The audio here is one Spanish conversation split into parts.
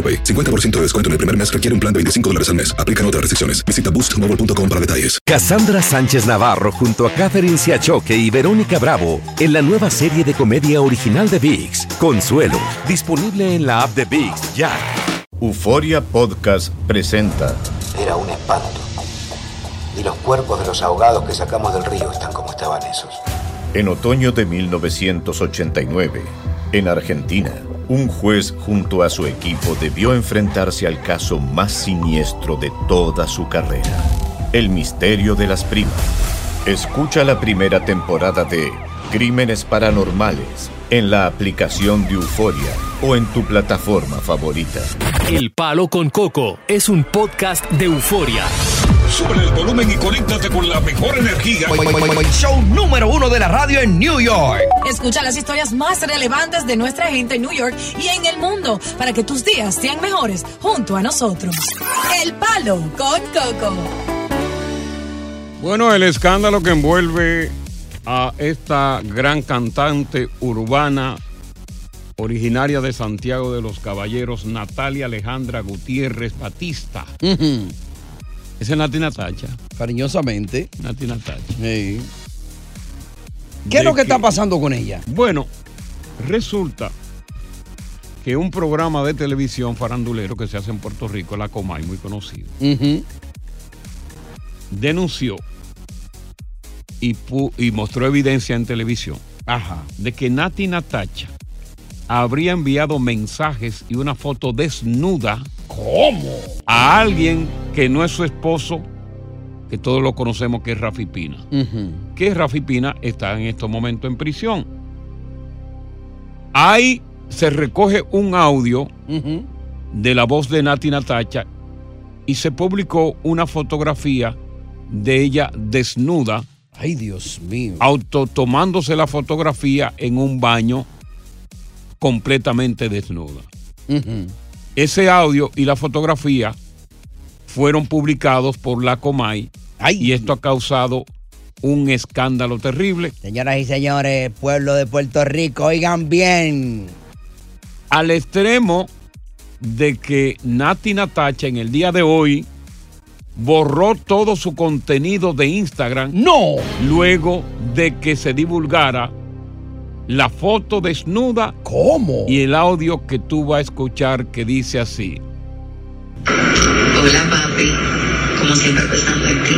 AroPay. 50% de descuento en el primer mes requiere un plan de 25 dólares al mes. Aplican otras restricciones. Visita boostmobile.com para detalles. Cassandra Sánchez Navarro junto a Catherine Siachoque y Verónica Bravo en la nueva serie de comedia original de VIX, Consuelo, disponible en la app de VIX ya. Euforia Podcast presenta Era un espanto. Y los cuerpos de los ahogados que sacamos del río están como estaban esos. en otoño de 1989, en Argentina. Un juez junto a su equipo debió enfrentarse al caso más siniestro de toda su carrera, el misterio de las primas. Escucha la primera temporada de Crímenes Paranormales en la aplicación de Euforia o en tu plataforma favorita. El Palo con Coco es un podcast de euforia. Sube el volumen y conéctate con la mejor energía. Show número uno de la radio en New York. Escucha las historias más relevantes de nuestra gente en New York y en el mundo para que tus días sean mejores junto a nosotros. El Palo con Coco. Bueno, el escándalo que envuelve a esta gran cantante urbana originaria de Santiago de los Caballeros, Natalia Alejandra Gutiérrez Batista. Esa es Nati Natacha. Cariñosamente. Nati Natacha. ¿Qué es lo que está pasando con ella? Bueno, resulta que un programa de televisión farandulero que se hace en Puerto Rico, la Comay, muy conocido, denunció y, y mostró evidencia en televisión de que Nati Natacha habría enviado mensajes y una foto desnuda ¿Cómo? a alguien que no es su esposo, que todos lo conocemos que es Rafi Pina. Que Rafi Pina está en estos momentos en prisión. Ahí se recoge un audio de la voz de Nati Natacha y se publicó una fotografía de ella desnuda. Ay, Dios mío. Auto tomándose la fotografía en un baño completamente desnuda. Ese audio y la fotografía fueron publicados por la Comay y esto ha causado un escándalo terrible. Señoras y señores, pueblo de Puerto Rico, oigan bien. Al extremo de que Nati Natacha en el día de hoy borró todo su contenido de Instagram. No. Luego de que se divulgara la foto desnuda. ¿Cómo? Y el audio que tú vas a escuchar que dice así. Hola papi, como siempre pensando en ti.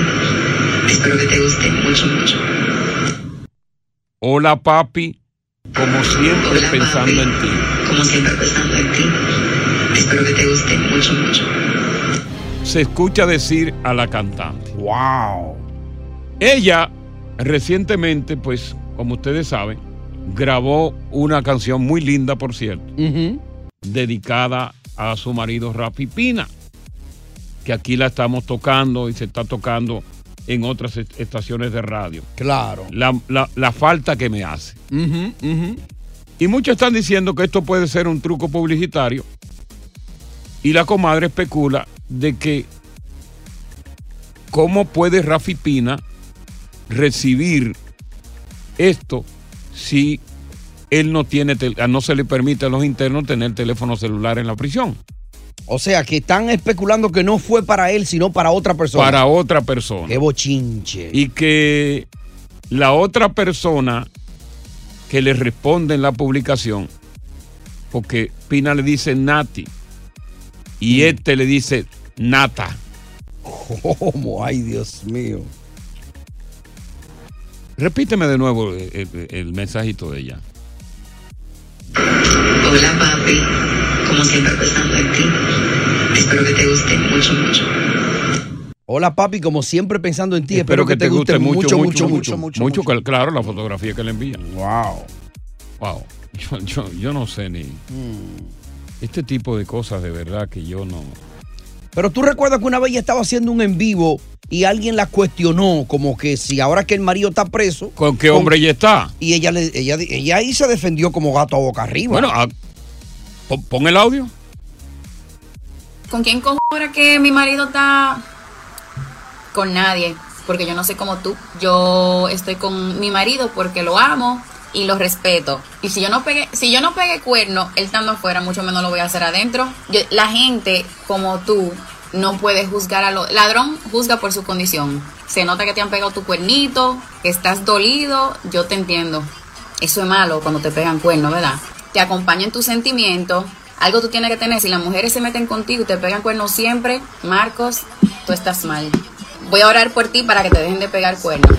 Espero que te guste mucho, mucho. Hola papi, como siempre Hola, pensando papi. en ti. Como siempre pensando en ti. Espero que te guste mucho, mucho. se escucha decir a la cantante. ¡Wow! Ella recientemente, pues, como ustedes saben, grabó una canción muy linda, por cierto, dedicada a su marido Rafi Pina, que aquí la estamos tocando y se está tocando en otras est- estaciones de radio. Claro. La, la- la falta que me hace. Y muchos están diciendo que esto puede ser un truco publicitario. Y la comadre especula de que cómo puede Rafi Pina recibir esto si él no tiene, tel- no se le permite a los internos tener teléfono celular en la prisión. O sea, que están especulando que no fue para él, sino para otra persona. Para otra persona. Qué bochinche. Y que la otra persona que le responde en la publicación, porque Pina le dice Nati y este le dice Nata. ¿Cómo? Ay, Dios mío. Repíteme de nuevo el, el- el mensajito de ella. Hola papi, como siempre pensando en ti. Espero que te guste mucho, mucho. Hola, papi, como siempre pensando en ti. Espero, que, te, guste, mucho, mucho, mucho, mucho. Mucho, que- claro, la fotografía que le envían. Wow. Wow. Yo, yo, yo no sé ni. Este tipo de cosas de verdad que yo no. Pero tú recuerdas que una vez ella estaba haciendo un en vivo y alguien la cuestionó, como que si ahora que el marido está preso. ¿Con qué hombre ella está? Y ella, le, ella, ella ahí se defendió como gato a boca arriba. Bueno, ah, pon, pon el audio. ¿Con quién cojo ahora que mi marido está? Con nadie, porque yo no soy como tú. Yo estoy con mi marido porque lo amo y lo respeto. Y si yo no pegué, si yo no pegué cuerno, él estando afuera, mucho menos lo voy a hacer adentro. Yo- la gente como tú no puede juzgar a lo ladrón juzga por su condición. Se nota que te han pegado tu cuernito, que estás dolido, yo te entiendo. Eso es malo cuando te pegan cuerno, ¿verdad? Te acompaña en tus sentimientos. Algo tú tienes que tener. Si las mujeres se meten contigo y te pegan cuernos siempre, Marcos, tú estás mal. Voy a orar por ti para que te dejen de pegar cuernos.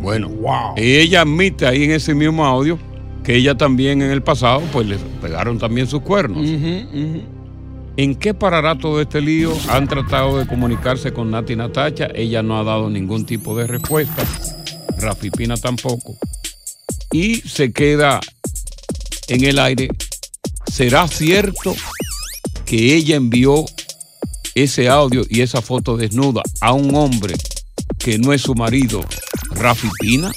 Bueno, y ella admite ahí en ese mismo audio que ella también en el pasado, pues le pegaron también sus cuernos. ¿En qué parará todo este lío? Han tratado de comunicarse con Nati Natacha, ella no ha dado ningún tipo de respuesta, Rafi Pina tampoco. Y se queda en el aire. ¿Será cierto que ella envió ese audio y esa foto desnuda a un hombre que no es su marido, Rafi Pina?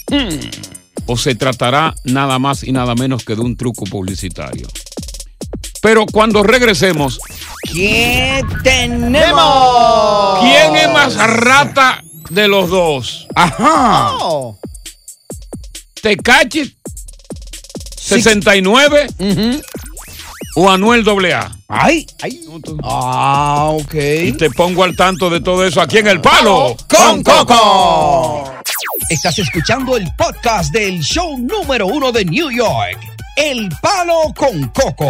¿O se tratará nada más y nada menos que de un truco publicitario? Pero cuando regresemos, ¿qué tenemos? ¿quién es más rata de los dos? Ajá. ¿Tecachi 69 o Anuel AA? Ay, ay. Ah, ok. Y te pongo al tanto de todo eso aquí en El Palo. con Coco. Estás escuchando el podcast del show número uno de New York, El Palo con Coco.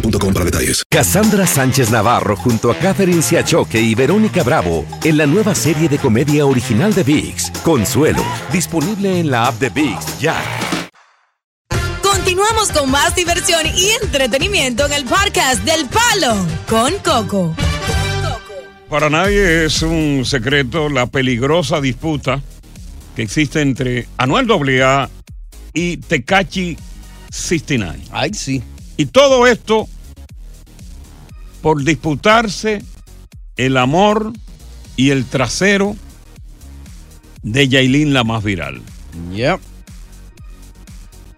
boostmobile.com para detalles. Cassandra Sánchez Navarro junto a Catherine Siachoque y Verónica Bravo en la nueva serie de comedia original de VIX, Consuelo, disponible en la app de VIX ya. Continuamos con más diversión y entretenimiento en el podcast del Palo con Coco. Para nadie es un secreto la peligrosa disputa que existe entre Anuel AA y Tecachi 69. Ay, sí. Y todo esto por disputarse el amor y el trasero de Yailin, la más viral. Yep.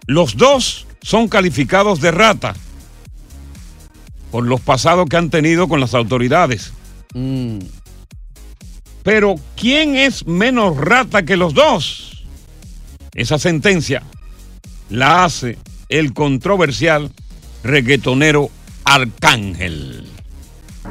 Los dos son calificados de rata por los pasados que han tenido con las autoridades. Mm. Pero ¿quién es menos rata que los dos? Esa sentencia la hace el controversial reggaetonero Arcángel.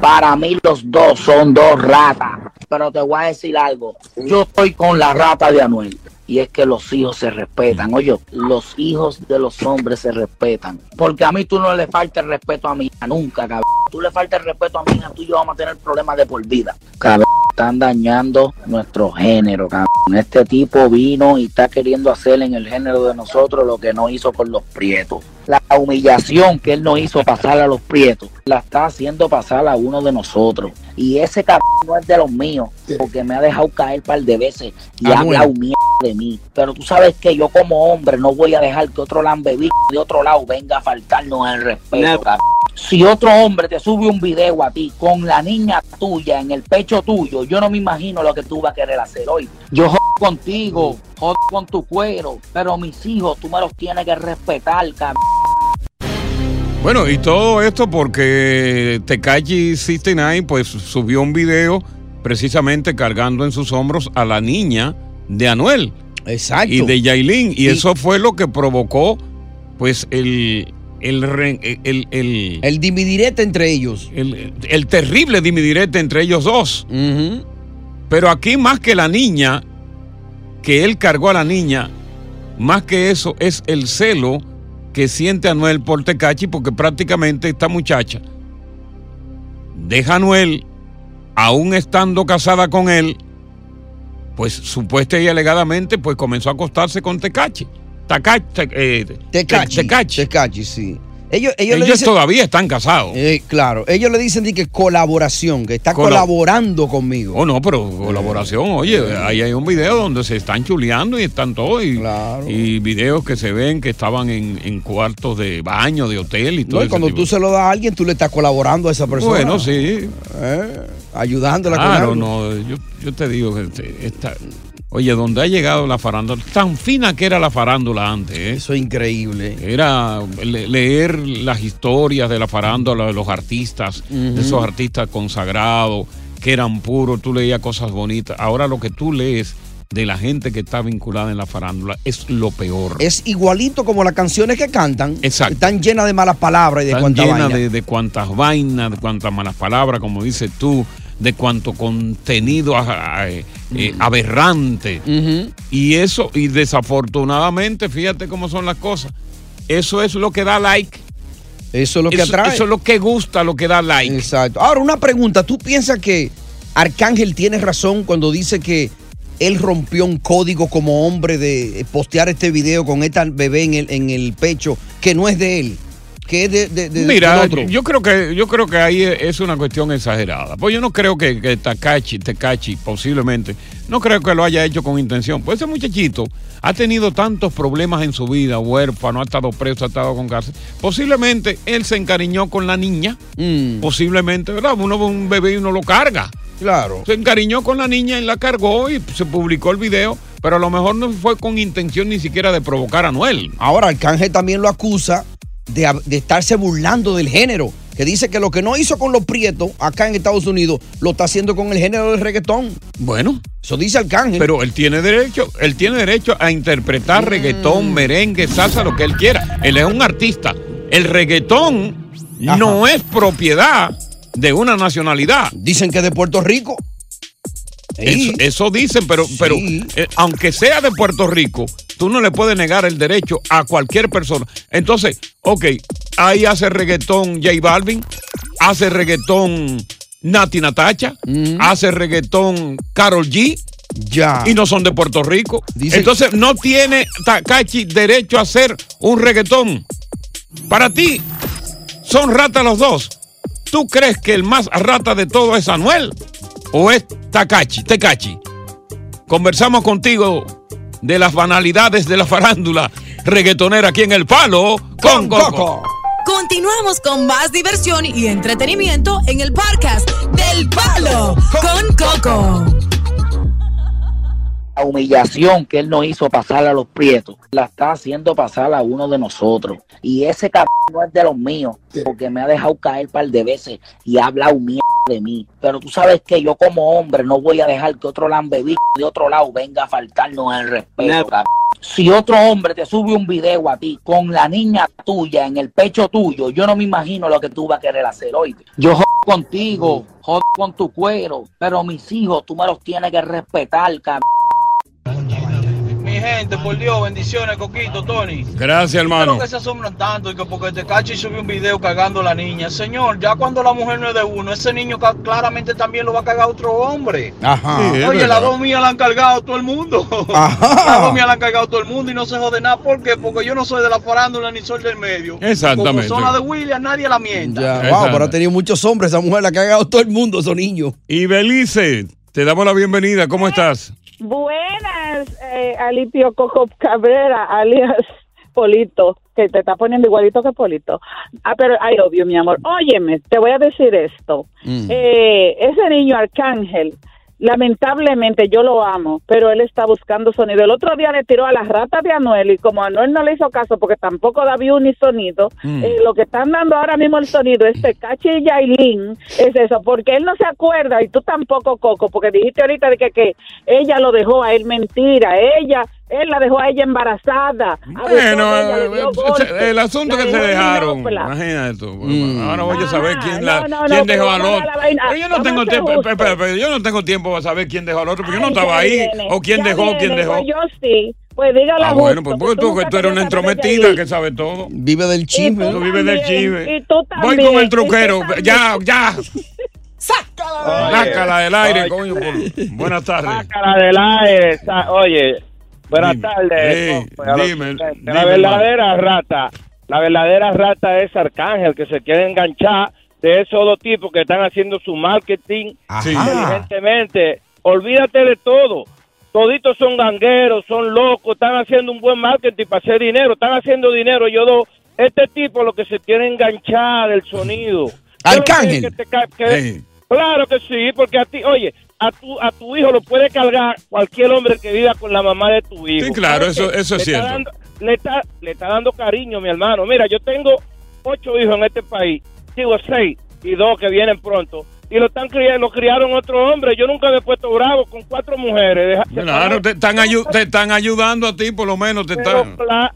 Para mí los dos son dos ratas. Pero te voy a decir algo. Yo estoy con la rata de Anuel. Y es que los hijos se respetan. Oye, los hijos de los hombres se respetan. Porque a mí tú no le falta el respeto a mi hija nunca, cabrón. Tú le falta el respeto a mi hija, tú y yo vamos a tener problemas de por vida. Cabrón, están dañando nuestro género, cabrón. Este tipo vino y está queriendo hacer en el género de nosotros lo que no hizo con los prietos. La humillación que él no hizo pasar a los prietos, la está haciendo pasar a uno de nosotros. Y ese cabrón no es de los míos, porque me ha dejado caer un par de veces y ha Anuel. hablado mierda de mí. Pero tú sabes que yo como hombre no voy a dejar que otro lambebicho de otro lado venga a faltarnos el respeto, cabrón. Si otro hombre te sube un video a ti con la niña tuya en el pecho tuyo, yo no me imagino lo que tú vas a querer hacer hoy. Yo jodo contigo, jodo con tu cuero, pero mis hijos tú me los tienes que respetar, cabrón. Bueno, y todo esto porque Tekashi 69 pues subió un video precisamente cargando en sus hombros a la niña de Anuel. Exacto. Y de Yailin. Y, eso fue lo que provocó pues el... El, el, el, El dimidirete entre ellos. el, el terrible dimidirete entre ellos dos. Pero aquí más que la niña, que él cargó a la niña, más que eso es el celo que siente Anuel por Tecachi, porque prácticamente esta muchacha deja a Anuel, aún estando casada con él, pues supuesta y alegadamente, pues comenzó a acostarse con Tecachi. Tacachi, te- eh, Tecachi. Tecachi. Tecachi, sí. Ellos, ellos, le Ellos dicen, todavía están casados. Eh, claro, ellos le dicen que colaboración, que está Colab- colaborando conmigo. Oh, no, pero colaboración, oye, ahí hay un video donde se están chuleando y están todos. Y, y videos que se ven que estaban en, en cuartos de baño, de hotel y todo No, y cuando tipo. tú se lo das a alguien, tú le estás colaborando a esa persona. Bueno, sí. Eh, ayudándola con Claro, algo. no, yo, yo te digo que esta- oye, donde ha llegado la farándula, tan fina que era la farándula antes. ¿eh? Eso es increíble. Era le- leer las historias de la farándula de los artistas, de esos artistas consagrados, que eran puros, tú leías cosas bonitas. Ahora lo que tú lees de la gente que está vinculada en la farándula es lo peor. Es igualito como las canciones que cantan. Exacto. Están llenas de malas palabras y de Están cuánta llenas vaina. de, de cuantas vainas, de cuantas malas palabras, como dices tú, de cuánto contenido eh, eh, aberrante. Y eso, y desafortunadamente, fíjate cómo son las cosas. Eso es lo que da like. Eso es lo que Eso- atrae. Eso es lo que gusta, lo que da like. Exacto. Ahora, una pregunta. ¿Tú piensas que Arcángel tiene razón cuando dice que él rompió un código como hombre de postear este video con esta bebé en el, en el pecho que no es de él? Que es de, de- de- Mira, del otro. yo creo que yo creo que ahí es una cuestión exagerada. Pues yo no creo que, que Takachi, Tekachi, posiblemente, no creo que lo haya hecho con intención. Pues ese muchachito ha tenido tantos problemas en su vida, huérfano, ha estado preso, ha estado con cárcel. Posiblemente él se encariñó con la niña. Posiblemente, ¿verdad? Uno ve un bebé y uno lo carga. Claro. Se encariñó con la niña y la cargó y se publicó el video, pero a lo mejor no fue con intención ni siquiera de provocar a Noel. Ahora, Arcángel también lo acusa de, de estarse burlando del género. Que dice que lo que no hizo con los prietos acá en Estados Unidos lo está haciendo con el género del reggaetón. Bueno. Eso dice Arcángel. Pero él tiene derecho, él tiene derecho a interpretar reggaetón, merengue, salsa, lo que él quiera. Él es un artista. El reggaetón no es propiedad de una nacionalidad. Dicen que de Puerto Rico. Eso, eso dicen, pero, pero eh, aunque sea de Puerto Rico, tú no le puedes negar el derecho a cualquier persona. Entonces, ok, ahí hace reggaetón J Balvin, hace reggaetón Nati Natacha, hace reggaetón Carol G. Ya. Y no son de Puerto Rico. Dice- Entonces no tiene Takachi derecho a hacer un reggaetón. Para ti, son ratas los dos. ¿Tú crees que el más rata de todo es Anuel? ¿O es Takachi, Tekachi? Conversamos contigo de las banalidades de la farándula reggaetonera aquí en El Palo con Coco. Continuamos con más diversión y entretenimiento en el podcast del Palo con Coco. La humillación que él nos hizo pasar a los prietos, la está haciendo pasar a uno de nosotros. Y ese cabrón no es de los míos, porque me ha dejado caer un par de veces y ha hablado mierda de mí. Pero tú sabes que yo como hombre no voy a dejar que otro lambebicho de otro lado venga a faltarnos el respeto. Si otro hombre te sube un video a ti con la niña tuya en el pecho tuyo, yo no me imagino lo que tú vas a querer hacer hoy. Yo jodo contigo, jodo con tu cuero, pero mis hijos tú me los tienes que respetar, cabrón. Mi gente, por Dios, bendiciones, Coquito, Tony. Gracias, hermano. Creo que se asombran tanto y que porque Tecachi subió un video cagando a la niña. Señor, ya cuando la mujer no es de uno, ese niño claramente también lo va a cagar otro hombre. Ajá. Sí, Oye, las dos mías la han cargado todo el mundo. Las dos mías la han cargado todo el mundo y no se jode nada. ¿Por qué? Porque yo no soy de la farándula ni soy del medio. Exactamente. Como son las de William, nadie la mienta. Ya, wow, pero ha tenido muchos hombres. Esa mujer la ha cagado todo el mundo, esos niños. Y Belice, te damos la bienvenida. ¿Cómo estás? Buenas, eh, Alipio Coco Cabrera, alias Polito, que te está poniendo igualito que Polito. Ah, pero, ay, obvio, mi amor. Óyeme, te voy a decir esto. Mm. Eh, ese niño Arcángel lamentablemente yo lo amo, pero él está buscando sonido. El otro día le tiró a las ratas de Anuel y como Anuel no le hizo caso porque tampoco da view ni sonido, Mm. eh, lo que están dando ahora mismo el sonido es Tecachi y Yailin, es eso, porque él no se acuerda y tú tampoco, Coco, porque dijiste ahorita de que, que ella lo dejó a él, mentira, ella, él la dejó a ella embarazada. Bueno, ella, dio eh, golpes, el asunto la que se dejaron, imagínate tú. Ahora voy a saber quién, la, no, no, quién no, dejó al otro. Pero yo no tengo tiempo, espera, yo no tengo tiempo para saber quién dejó al otro, porque yo no estaba ahí. viene, o quién ya dejó, viene, quién dejó. Pues yo sí. Pues dígale Ah, bueno, pues porque tú, que tú eres una entrometida que sabe todo. Vive del chisme. Tú vives del chisme. y tú Voy con el truquero. Ya, ya. Sácala. Sácala del aire, coño. Buenas tardes. Cara del aire, oye, buenas tardes. Dime, la verdadera rata, la verdadera rata es Arcángel, que se quiere enganchar de esos dos tipos que están haciendo su marketing Sí. inteligentemente. Olvídate de todo. Toditos son gangueros, son locos, están haciendo un buen marketing para hacer dinero, están haciendo dinero. Yo do, este tipo lo que se quiere enganchar del sonido. Arcángel. Que te ca- que- Sí. Claro que sí, porque a ti, oye, a tu, a tu hijo lo puede cargar cualquier hombre que viva con la mamá de tu hijo. Sí, claro, ¿Sabes eso- eso es está cierto. dando- le, está, le está dando cariño, mi hermano. Mira, yo tengo ocho hijos en este país, digo seis y dos que vienen pronto. Y lo están criando, lo criaron otro hombre. Yo nunca me he puesto bravo con cuatro mujeres. Deja- Claro, te están, ayu- te están ayudando a ti, por lo menos te pero, están. cla-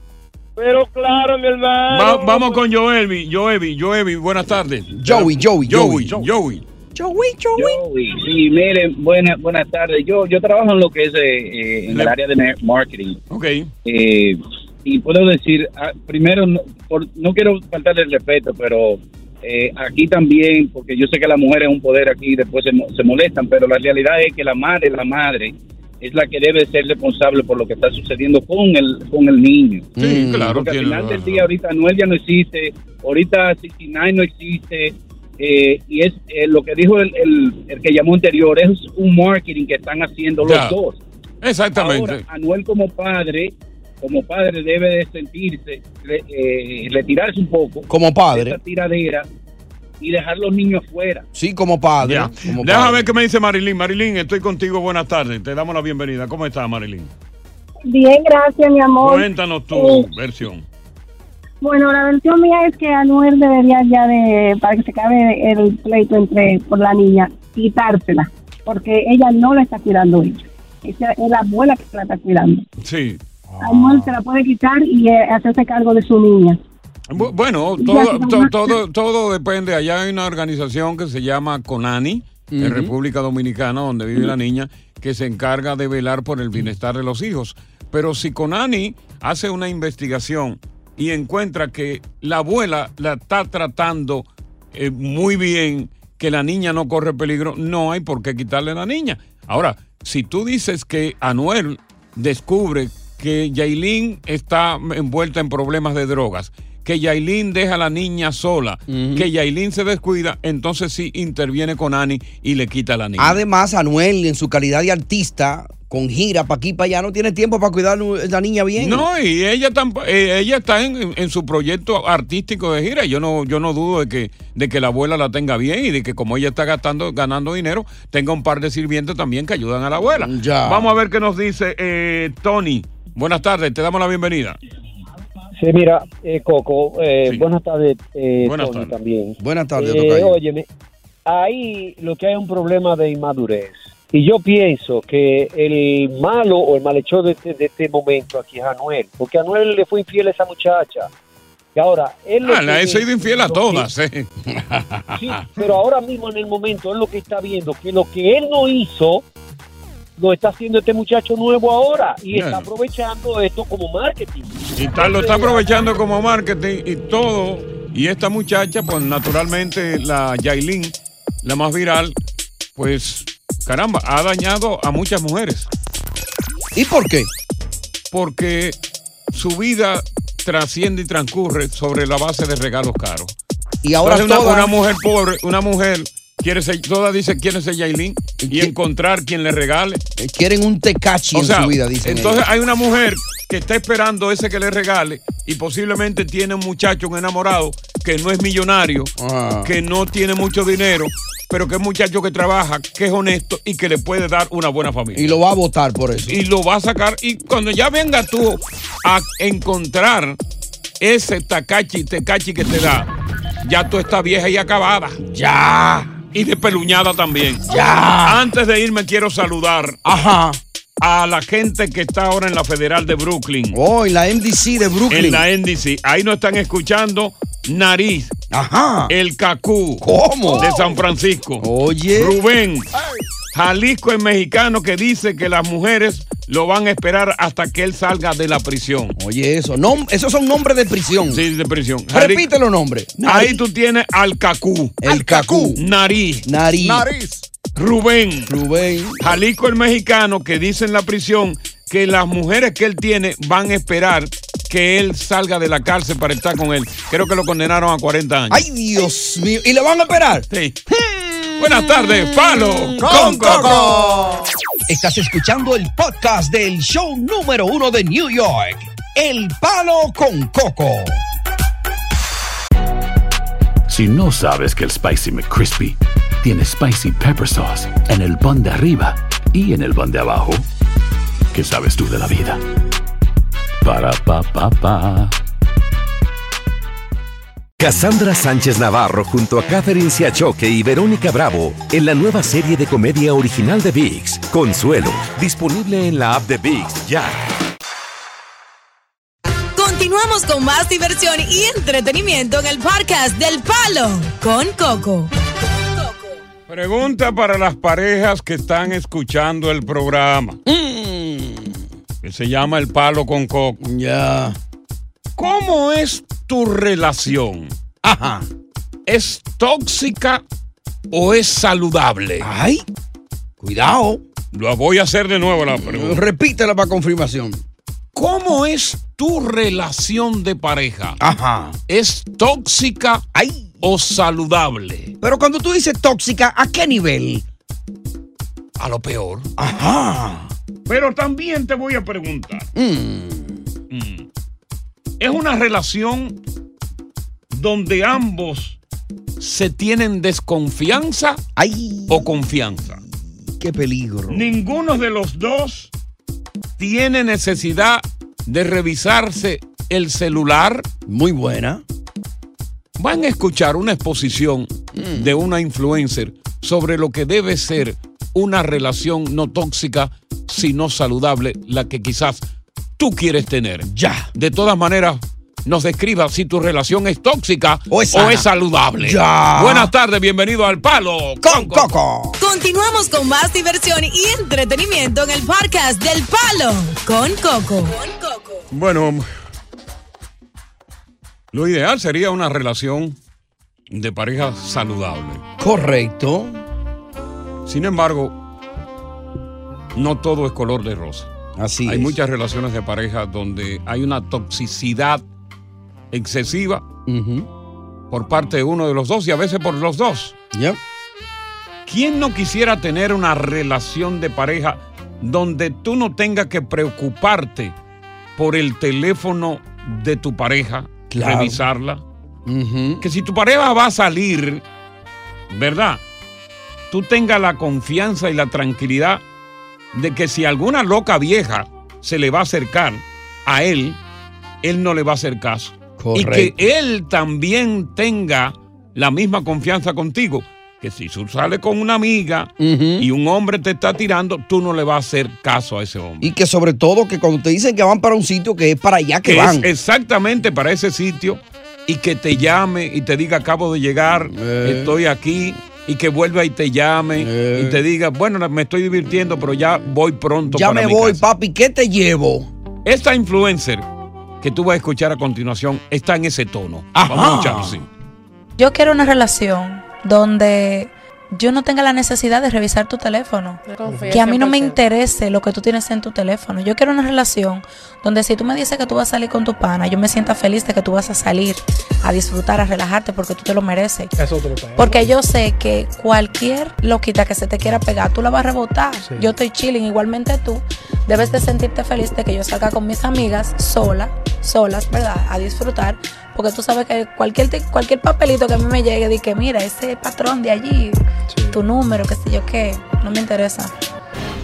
pero claro, mi hermano. Va- vamos con Joelvi, Joelvi, Joelvi, buenas tardes. Joey, Joey, Joey, Joey. Joey. Joey, Joey. Sí, miren, buenas buenas tardes. Yo yo trabajo en lo que es eh, eh, en el área de ma- marketing. Ok. Eh, y puedo decir, ah, primero, no, por- no quiero faltarle el respeto, pero eh, aquí también, porque yo sé que las mujeres es un poder aquí, después se, se molestan, pero la realidad es que la madre, la madre, es la que debe ser responsable por lo que está sucediendo con el con el niño. Sí, claro, Porque al final del día, ahorita Noel ya no existe, ahorita 69 no existe, eh, y es eh, lo que dijo el, el, el que llamó anterior, es un marketing que están haciendo los Ya. dos. Exactamente. Ahora, Anuel como padre, como padre debe de sentirse, eh, retirarse un poco. Como padre. de esa tiradera y dejar los niños fuera. Sí, como padre. Ya. como Déjame padre. ver qué me dice Marilyn. Marilyn, estoy contigo. Buenas tardes. Te damos la bienvenida. ¿Cómo estás, Marilyn? Bien, gracias, mi amor. Cuéntanos tu Eh, versión. Bueno, la versión mía es que Anuel debería ya de, para que se acabe el pleito entre por la niña, quitársela, porque ella no la está cuidando ella. Esa es la abuela que la está cuidando. Sí. Anuel se la puede quitar y eh, hacerse cargo de su niña. Bu- Bueno, todo, to- todo, todo depende. Allá hay una organización que se llama CONANI, en. República Dominicana, donde vive la niña, que se encarga de velar por el bienestar de los hijos. Pero si CONANI hace una investigación y encuentra que la abuela la está tratando eh, muy bien, que la niña no corre peligro, no hay por qué quitarle a la niña. Ahora, si tú dices que Anuel descubre que Yailin está envuelta en problemas de drogas, que Yailin deja a la niña sola, que Yailin se descuida, entonces sí interviene con Ani y le quita a la niña. Además, Anuel, en su calidad de artista, con gira para aquí y para allá, no tiene tiempo para cuidar a la niña bien. No, y ella tampo- eh, ella está en, su proyecto artístico de gira. Yo no, yo no dudo de que, de que la abuela la tenga bien y de que como ella está gastando, ganando dinero, tenga un par de sirvientes también que ayudan a la abuela. Ya. Vamos a ver qué nos dice eh, Tony. Buenas tardes, te damos la bienvenida. Sí, mira, eh, Coco, eh, Sí. buenas tardes, eh, Buenas Tony tardes. también. Buenas tardes, Eh, óyeme, ahí lo que hay es un problema de inmadurez. Y yo pienso que el malo o el malhechor de este, de este momento aquí es Anuel, porque Anuel le fue infiel a esa muchacha. Y ahora, él Ah, le he sido infiel a todas. eh. Sí, pero ahora mismo en el momento es lo que está viendo, que lo que él no hizo, lo está haciendo este muchacho nuevo ahora y está aprovechando esto como marketing. Y está- lo está aprovechando como marketing y todo. Y esta muchacha, pues naturalmente la Yailin, la más viral, pues caramba, ha dañado a muchas mujeres. ¿Y por qué? Porque su vida trasciende y transcurre sobre la base de regalos caros. Y ahora Entonces, una, mujer pobre, una mujer quiere ser, todas dice quiere ser Yailin y encontrar quien le regale. Quieren un tecachi O en sea, su vida, dicen entonces ellos. hay una mujer que está esperando ese que le regale y posiblemente tiene un muchacho, un enamorado, que no es millonario, Ah. que no tiene mucho dinero pero que es un muchacho que trabaja, que es honesto y que le puede dar una buena familia. Y lo va a votar por eso. Y lo va a sacar. Y cuando ya venga tú a encontrar ese tacachi, tecachi que te da, ya tú estás vieja y acabada. Ya. Y despeluñada también. Ya. Antes de irme quiero saludar. Ajá. A la gente que está ahora en la Federal de Brooklyn. Oh, en la NDC de Brooklyn. En la NDC. Ahí nos están escuchando Nariz. Ajá. El Cacú. ¿Cómo? De San Francisco. Oye. Rubén. Jalisco es mexicano que dice que las mujeres lo van a esperar hasta que él salga de la prisión. Oye, eso. nom- esos son nombres de prisión. Sí, de prisión. Repite los nombres. Ahí tú tienes al Cacú. El Cacú. Nariz. Nariz. Rubén. Rubén. Jalisco el mexicano que dice en la prisión que las mujeres que él tiene van a esperar que él salga de la cárcel para estar con él. Creo que lo condenaron a 40 años. Ay, Dios mío. ¿Y le van a esperar? Sí. Buenas tardes, Palo con Coco. Estás escuchando el podcast del show número uno de New York, El Palo con Coco. Si no sabes que el Spicy McCrispy tiene Spicy Pepper Sauce en el pan de arriba y en el pan de abajo, ¿qué sabes tú de la vida? Para, pa, pa, pa. Cassandra Sánchez Navarro junto a Catherine Siachoque y Verónica Bravo en la nueva serie de comedia original de VIX, Consuelo, disponible en la app de VIX ya. Continuamos con más diversión y entretenimiento en el podcast del Palo con Coco. Pregunta para las parejas que están escuchando el programa. Que se llama El Palo con Coco. Ya. ¿Cómo es tu relación? Ajá. ¿Es tóxica o es saludable? Ay, cuidado. Lo voy a hacer de nuevo la pregunta. Repítela para confirmación. ¿Cómo es tu relación de pareja? Ajá. ¿Es tóxica Ay. o saludable? Pero cuando tú dices tóxica, ¿a qué nivel? A lo peor. Ajá. Pero también te voy a preguntar. Mm. Es una relación donde ambos se tienen desconfianza Ay, o confianza. qué peligro. Ninguno de los dos tiene necesidad de revisarse el celular. Muy buena. Van a escuchar una exposición de una influencer sobre lo que debe ser una relación no tóxica, sino saludable, la que quizás tú quieres tener. Ya. De todas maneras, nos describa si tu relación es tóxica O es saludable. Ya. Buenas tardes, bienvenido al Palo Con Coco. Continuamos con más diversión y entretenimiento en el podcast del Palo con Coco. Bueno, lo ideal sería una relación de pareja saludable. Correcto. Sin embargo, no todo es color de rosa. Así hay es. muchas relaciones de pareja donde hay una toxicidad excesiva por parte de uno de los dos y a veces por los dos. Ya. ¿Quién no quisiera tener una relación de pareja donde tú no tengas que preocuparte por el teléfono de tu pareja, Claro. revisarla? Que si tu pareja va a salir, ¿verdad? Tú tengas la confianza y la tranquilidad de que si alguna loca vieja se le va a acercar a él, él no le va a hacer caso. Correcto. Y que él también tenga la misma confianza contigo. Que si tú sales con una amiga y un hombre te está tirando, tú no le vas a hacer caso a ese hombre. Y que sobre todo que cuando te dicen que van para un sitio, que es para allá que, que van. es exactamente para ese sitio y que te llame y te diga acabo de llegar, Eh. estoy aquí y que vuelva y te llame Eh. y te diga, bueno, me estoy divirtiendo, pero ya voy pronto. ya para me mi voy, casa". papi, ¿qué te llevo? Esta influencer que tú vas a escuchar a continuación está en ese tono. Ajá. Vamos a escucharlo, sí. Yo quiero una relación donde yo no tenga la necesidad de revisar tu teléfono. Que a mí no me 100%. interese lo que tú tienes en tu teléfono. Yo quiero una relación donde si tú me dices que tú vas a salir con tu pana, yo me sienta feliz de que tú vas a salir a disfrutar, a relajarte porque tú te lo mereces. Eso te lo pago. Porque yo sé que cualquier loquita que se te quiera pegar, tú la vas a rebotar. Yo estoy chilling, igualmente tú. Debes de sentirte feliz de que yo salga con mis amigas sola, solas, ¿verdad? A disfrutar. Porque tú sabes que cualquier, cualquier papelito que a mí me llegue, di que mira, ese patrón de allí, tu número, qué sé yo qué, no me interesa.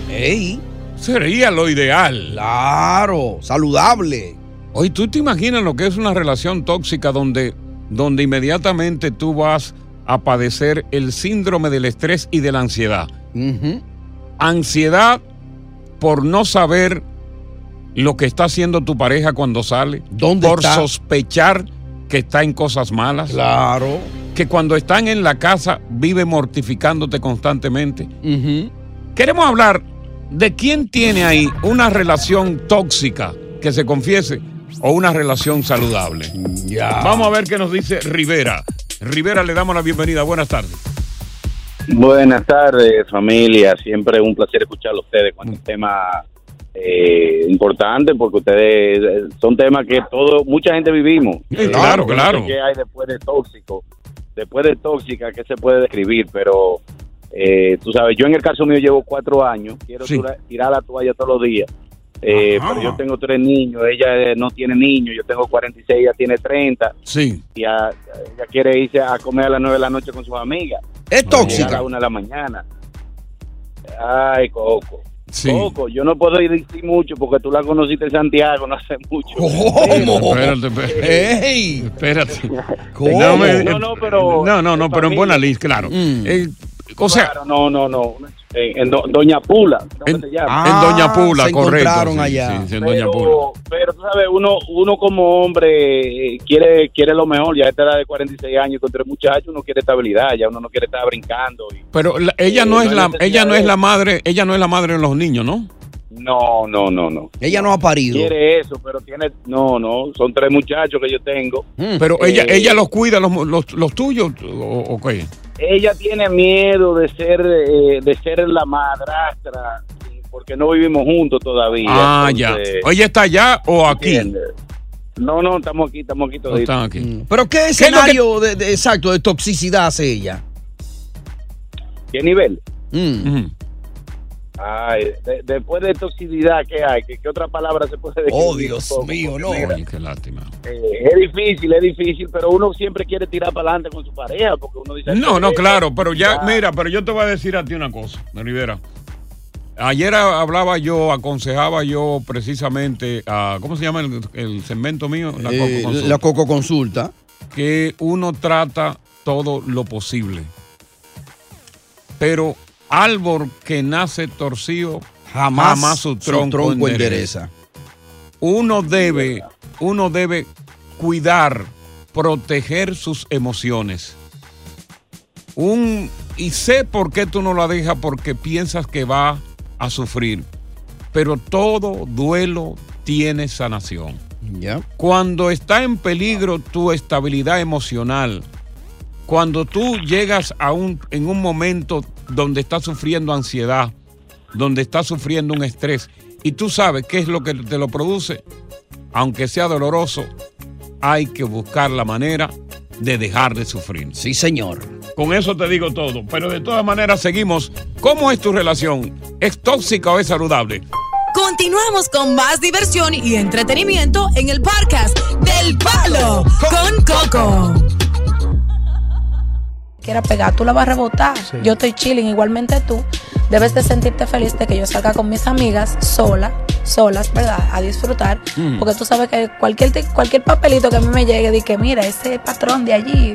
Ey. Sería lo ideal. Claro, saludable. Oye, ¿tú te imaginas lo que es una relación tóxica donde, donde inmediatamente tú vas a padecer el síndrome del estrés y de la ansiedad? Ansiedad por no saber lo que está haciendo tu pareja cuando sale. ¿Dónde por está? sospechar que está en cosas malas. Claro. Que cuando están en la casa vive mortificándote constantemente. Queremos hablar de quién tiene ahí una relación tóxica que se confiese o una relación saludable. Vamos a ver qué nos dice Rivera. Rivera, le damos la bienvenida. Buenas tardes. Buenas tardes, familia. Siempre un placer escuchar a ustedes con un tema eh, importante porque ustedes eh, son temas que todo mucha gente vivimos. Sí, claro, claro. ¿Qué hay después de tóxico? Después de tóxica, ¿qué se puede describir? Pero eh, tú sabes, yo en el caso mío llevo cuatro años. Quiero Sí. tirar la toalla todos los días. Eh, pero yo tengo tres niños, ella eh, no tiene niños, yo tengo 46, ella tiene 30 Sí. y a- ella quiere irse a comer a las 9 de la noche con sus amigas. Es Llega a tóxica. la una de la mañana. Ay, Coco. Sí. Coco, yo no puedo ir decir mucho porque tú la conociste en Santiago no hace mucho. Espérate, espérate. ¡Ey! Espérate. ¿Cómo? No, me- No, no, pero- No, no, no, pero en buena lista, claro. Mm. Eh, o sea, Claro, no, no, no. En, en Do- Doña Pula. ¿cómo en, se llama? en Doña Pula, Ah, se correcto. encontraron sí, allá. sí, sí, en Doña Pula. pero, pero tú sabes, uno, uno como hombre eh, quiere, quiere lo mejor. Ya a esta edad de 46 años con tres muchachos, uno quiere estabilidad. Ya uno no quiere estar brincando. y- Pero la- ella Eh, no es no la, ella no es la madre, ella no es la madre de los niños, ¿no? No, no, no, no. Ella no ha parido. Quiere eso, pero tiene. No, no. Son tres muchachos que yo tengo. Pero ella, Eh, ella los cuida, los, los, los tuyos, o, o qué? Ella tiene miedo de ser eh, de ser la madrastra porque no vivimos juntos todavía. Ah, ya. Entonces, ¿Ella está allá o aquí? ¿entiendes? No, no, estamos aquí, estamos aquí toditos. Están aquí. ¿Pero qué es escenario de, de- exacto de toxicidad hace ella? ¿Qué nivel? Mm. Ay, de- después de toxicidad, ¿qué hay? ¿Qué, qué otra palabra se puede decir? Oh, Dios mío, no. Oye, qué lástima. Eh, es difícil, es difícil, pero uno siempre quiere tirar para adelante con su pareja porque uno dice... No, no, eh, claro, pero ya, ya. mira, pero yo te voy a decir a ti una cosa, Rivera. Ayer hablaba yo, aconsejaba yo precisamente a, ¿cómo se llama el, el segmento mío? La Eh, Coco Consulta. la Coco Consulta. Que uno trata todo lo posible. Pero árbol que nace torcido Jamás su su tronco, tronco endereza. Uno debe, uno debe cuidar, proteger sus emociones. Un, y sé por qué tú no la dejas, porque piensas que va a sufrir. Pero todo duelo tiene sanación. Cuando está en peligro tu estabilidad emocional, cuando tú llegas a un, en un momento donde estás sufriendo ansiedad, donde estás sufriendo un estrés, y tú sabes qué es lo que te lo produce, aunque sea doloroso, hay que buscar la manera de dejar de sufrir. Sí, señor. Con eso te digo todo, pero de todas maneras seguimos. ¿Cómo es tu relación? ¿Es tóxica o es saludable? Continuamos con más diversión y entretenimiento en el podcast del Palo con Coco. Quiera pegar, tú la vas a rebotar. Yo estoy chilling, igualmente tú. Debes de sentirte feliz de que yo salga con mis amigas sola, solas, ¿verdad? A disfrutar. Mm. Porque tú sabes que cualquier, cualquier papelito que a mí me llegue, de que mira, ese patrón de allí,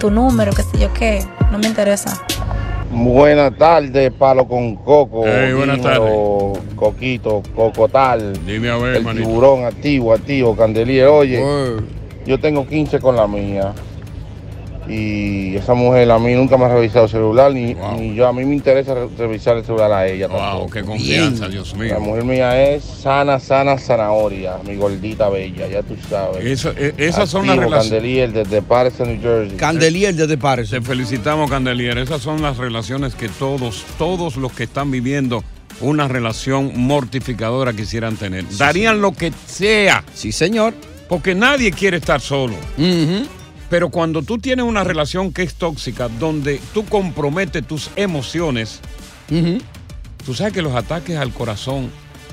tu número, qué sé yo qué, no me interesa. Buenas tardes, Palo con Coco. Hey, buenas Dímelo, Coquito, Cocotal. Dime a ver, El manito. tiburón activo, activo, Candelier. Oye, yo tengo 15 con la mía. Y esa mujer a mí nunca me ha revisado el celular, ni, ni yo. A mí me interesa re- revisar el celular a ella. Wow, qué confianza, Dios mío. La mujer mía es sana, sana, zanahoria, mi gordita bella, ya tú sabes. Eso- eh, esas son las relaciones. Candelier desde Patterson, New Jersey. Candelier desde Pares. Te felicitamos, Candelier. Esas son las relaciones que todos, todos los que están viviendo una relación mortificadora quisieran tener. Darían lo que sea. Sí, señor. Porque nadie quiere estar solo. Pero cuando tú tienes una relación que es tóxica, donde tú comprometes tus emociones, tú sabes que los ataques al corazón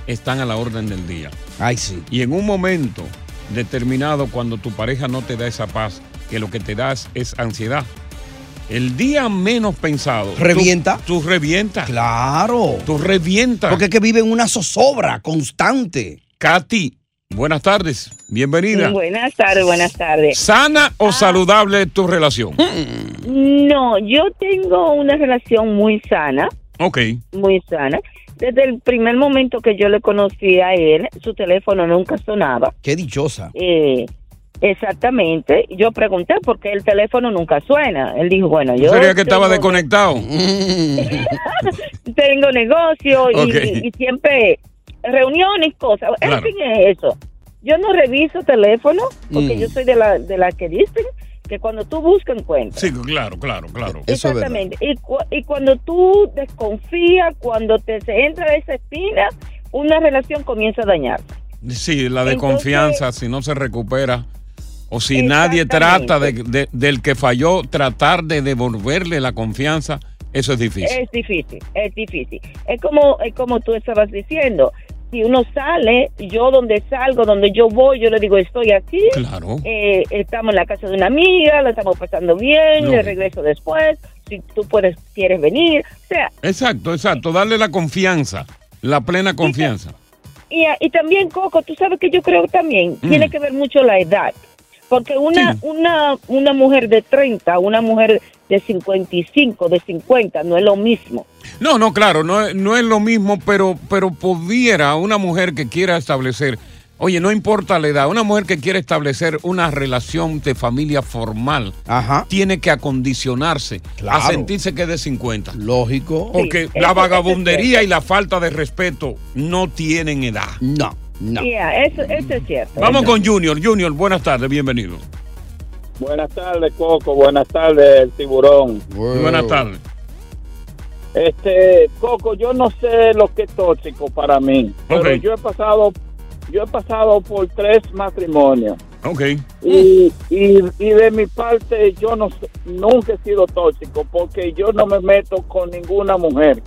están a la orden del día. Ay, sí. Y en un momento determinado cuando tu pareja no te da esa paz, que lo que te das es ansiedad. El día menos pensado. tú- ¿Revienta? Tú, revientas. Claro. Tú revientas. Porque es que vive en una zozobra constante. Katy, buenas tardes. Bienvenida. Buenas tardes, buenas tardes. ¿Sana o saludable tu relación? No, yo tengo una relación muy sana, Ok. muy sana. Desde el primer momento que yo le conocí a él, su teléfono nunca sonaba. Qué dichosa. Eh, exactamente. Yo pregunté por qué el teléfono nunca suena. Él dijo, bueno, yo Sería que estaba desconectado. tengo negocio y, y siempre reuniones, cosas. Claro. En fin, es eso. Yo no reviso teléfono porque Mm. yo soy de la de la que dicen que cuando tú buscas encuentras. Sí, claro, claro, claro. Exactamente. Y, cu- y cuando tú desconfías, cuando te se entra esa espina, una relación comienza a dañar. Sí, la de Entonces- confianza, si no se recupera, o si nadie trata de, de- del que falló, tratar de devolverle la confianza, eso es difícil. Es difícil, es difícil. Es como, es como tú estabas diciendo. Si uno sale, yo donde salgo, donde yo voy, yo le digo, estoy aquí. Claro. Eh, estamos en la casa de una amiga, la estamos pasando bien, No. le regreso después. Si tú puedes, quieres venir. O sea, Exacto, exacto, darle la confianza, la plena confianza. Y, y también, Coco, tú sabes que yo creo también Mm. tiene que ver mucho la edad. Porque una, una, una mujer de 30, una mujer de 55, de 50, no es lo mismo. No, no, claro, no, es- no es lo mismo, pero, pero pudiera una mujer que quiera establecer, oye, no importa la edad, una mujer que quiera establecer una relación de familia formal, tiene que acondicionarse Claro. a sentirse que es de 50. Lógico. Porque Sí, la vagabundería y la falta de respeto no tienen edad. No, no. Yeah, eso, eso es cierto. Vamos Eso- con Junior. Junior, buenas tardes, bienvenido. Buenas tardes, Coco. Buenas tardes, el tiburón. Buenas tardes. Este, Coco, yo no sé lo que es tóxico para mí, pero Ok. yo he pasado, yo he pasado por tres matrimonios Ok. y, y, y de mi parte yo no nunca he sido tóxico porque yo no me meto con ninguna mujer.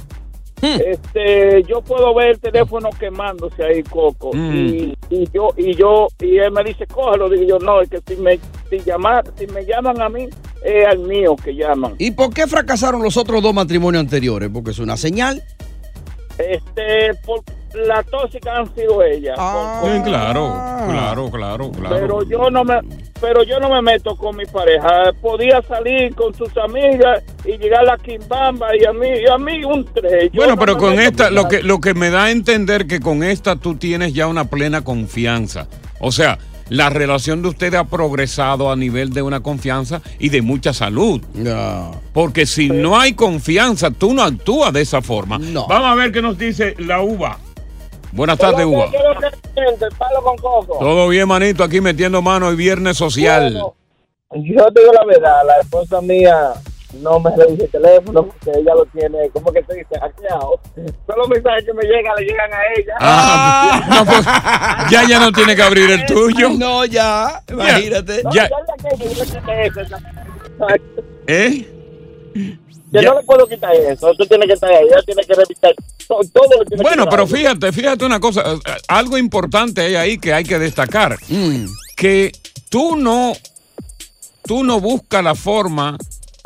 Este, yo puedo ver el teléfono quemándose ahí, Coco, Mm. y, y yo y yo y él me dice cógelo, digo yo no, es que si me si llamar, si me llaman a mí es al mío que llaman. ¿Y por qué fracasaron los otros dos matrimonios anteriores? Porque es una señal. Este, por la tóxica han sido ellas. Ah. con- Sí, con- claro, claro, claro, claro. Pero yo no me pero yo no me meto con mi pareja. Podía salir con sus amigas y llegar a la Quimbamba y a mí y a mí un tres. Yo Bueno, no pero me con esta, con lo que, lo que me da a entender que con esta tú tienes ya una plena confianza. O sea, la relación de ustedes ha progresado a nivel de una confianza y de mucha salud. Porque si no hay confianza, tú no actúas de esa forma. Vamos a ver qué nos dice la uva. Buenas tardes, uva. ¿qué es lo que siente? El palo con coco. Todo bien, manito, aquí metiendo mano y viernes social. Bueno, yo te digo la verdad, la esposa mía no me revisa el teléfono porque ella lo tiene, como que se dice, hackeado. Todos los mensajes que me llegan le llegan a ella. Ah, no, pues, ya ya no tiene que abrir el tuyo. No, ya, imagínate. No, Ya. ya yo ¿Eh? Yo no le puedo quitar eso. Tú tienes que estar ahí. Ella tiene que revisar todo, todo lo que Bueno, pero fíjate, fíjate una cosa, algo importante hay ahí que hay que destacar, que tú no, tú no buscas la forma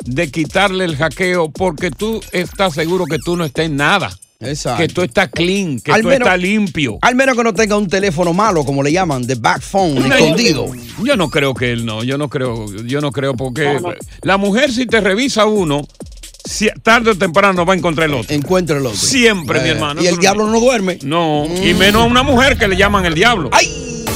de quitarle el hackeo porque tú estás seguro que tú no estés en nada. Exacto. Que tú estás clean, que Al tú menos- estás limpio. Al menos que no tenga un teléfono malo, como le llaman, de back phone, No, escondido. Yo, yo no creo que él no, yo no creo, yo no creo porque la mujer si te revisa uno, si- tarde o temprano va a encontrar el otro. Encuentra el otro. Siempre, mi Eh, hermano. Y el diablo no duerme. No, y menos a una mujer que le llaman el diablo.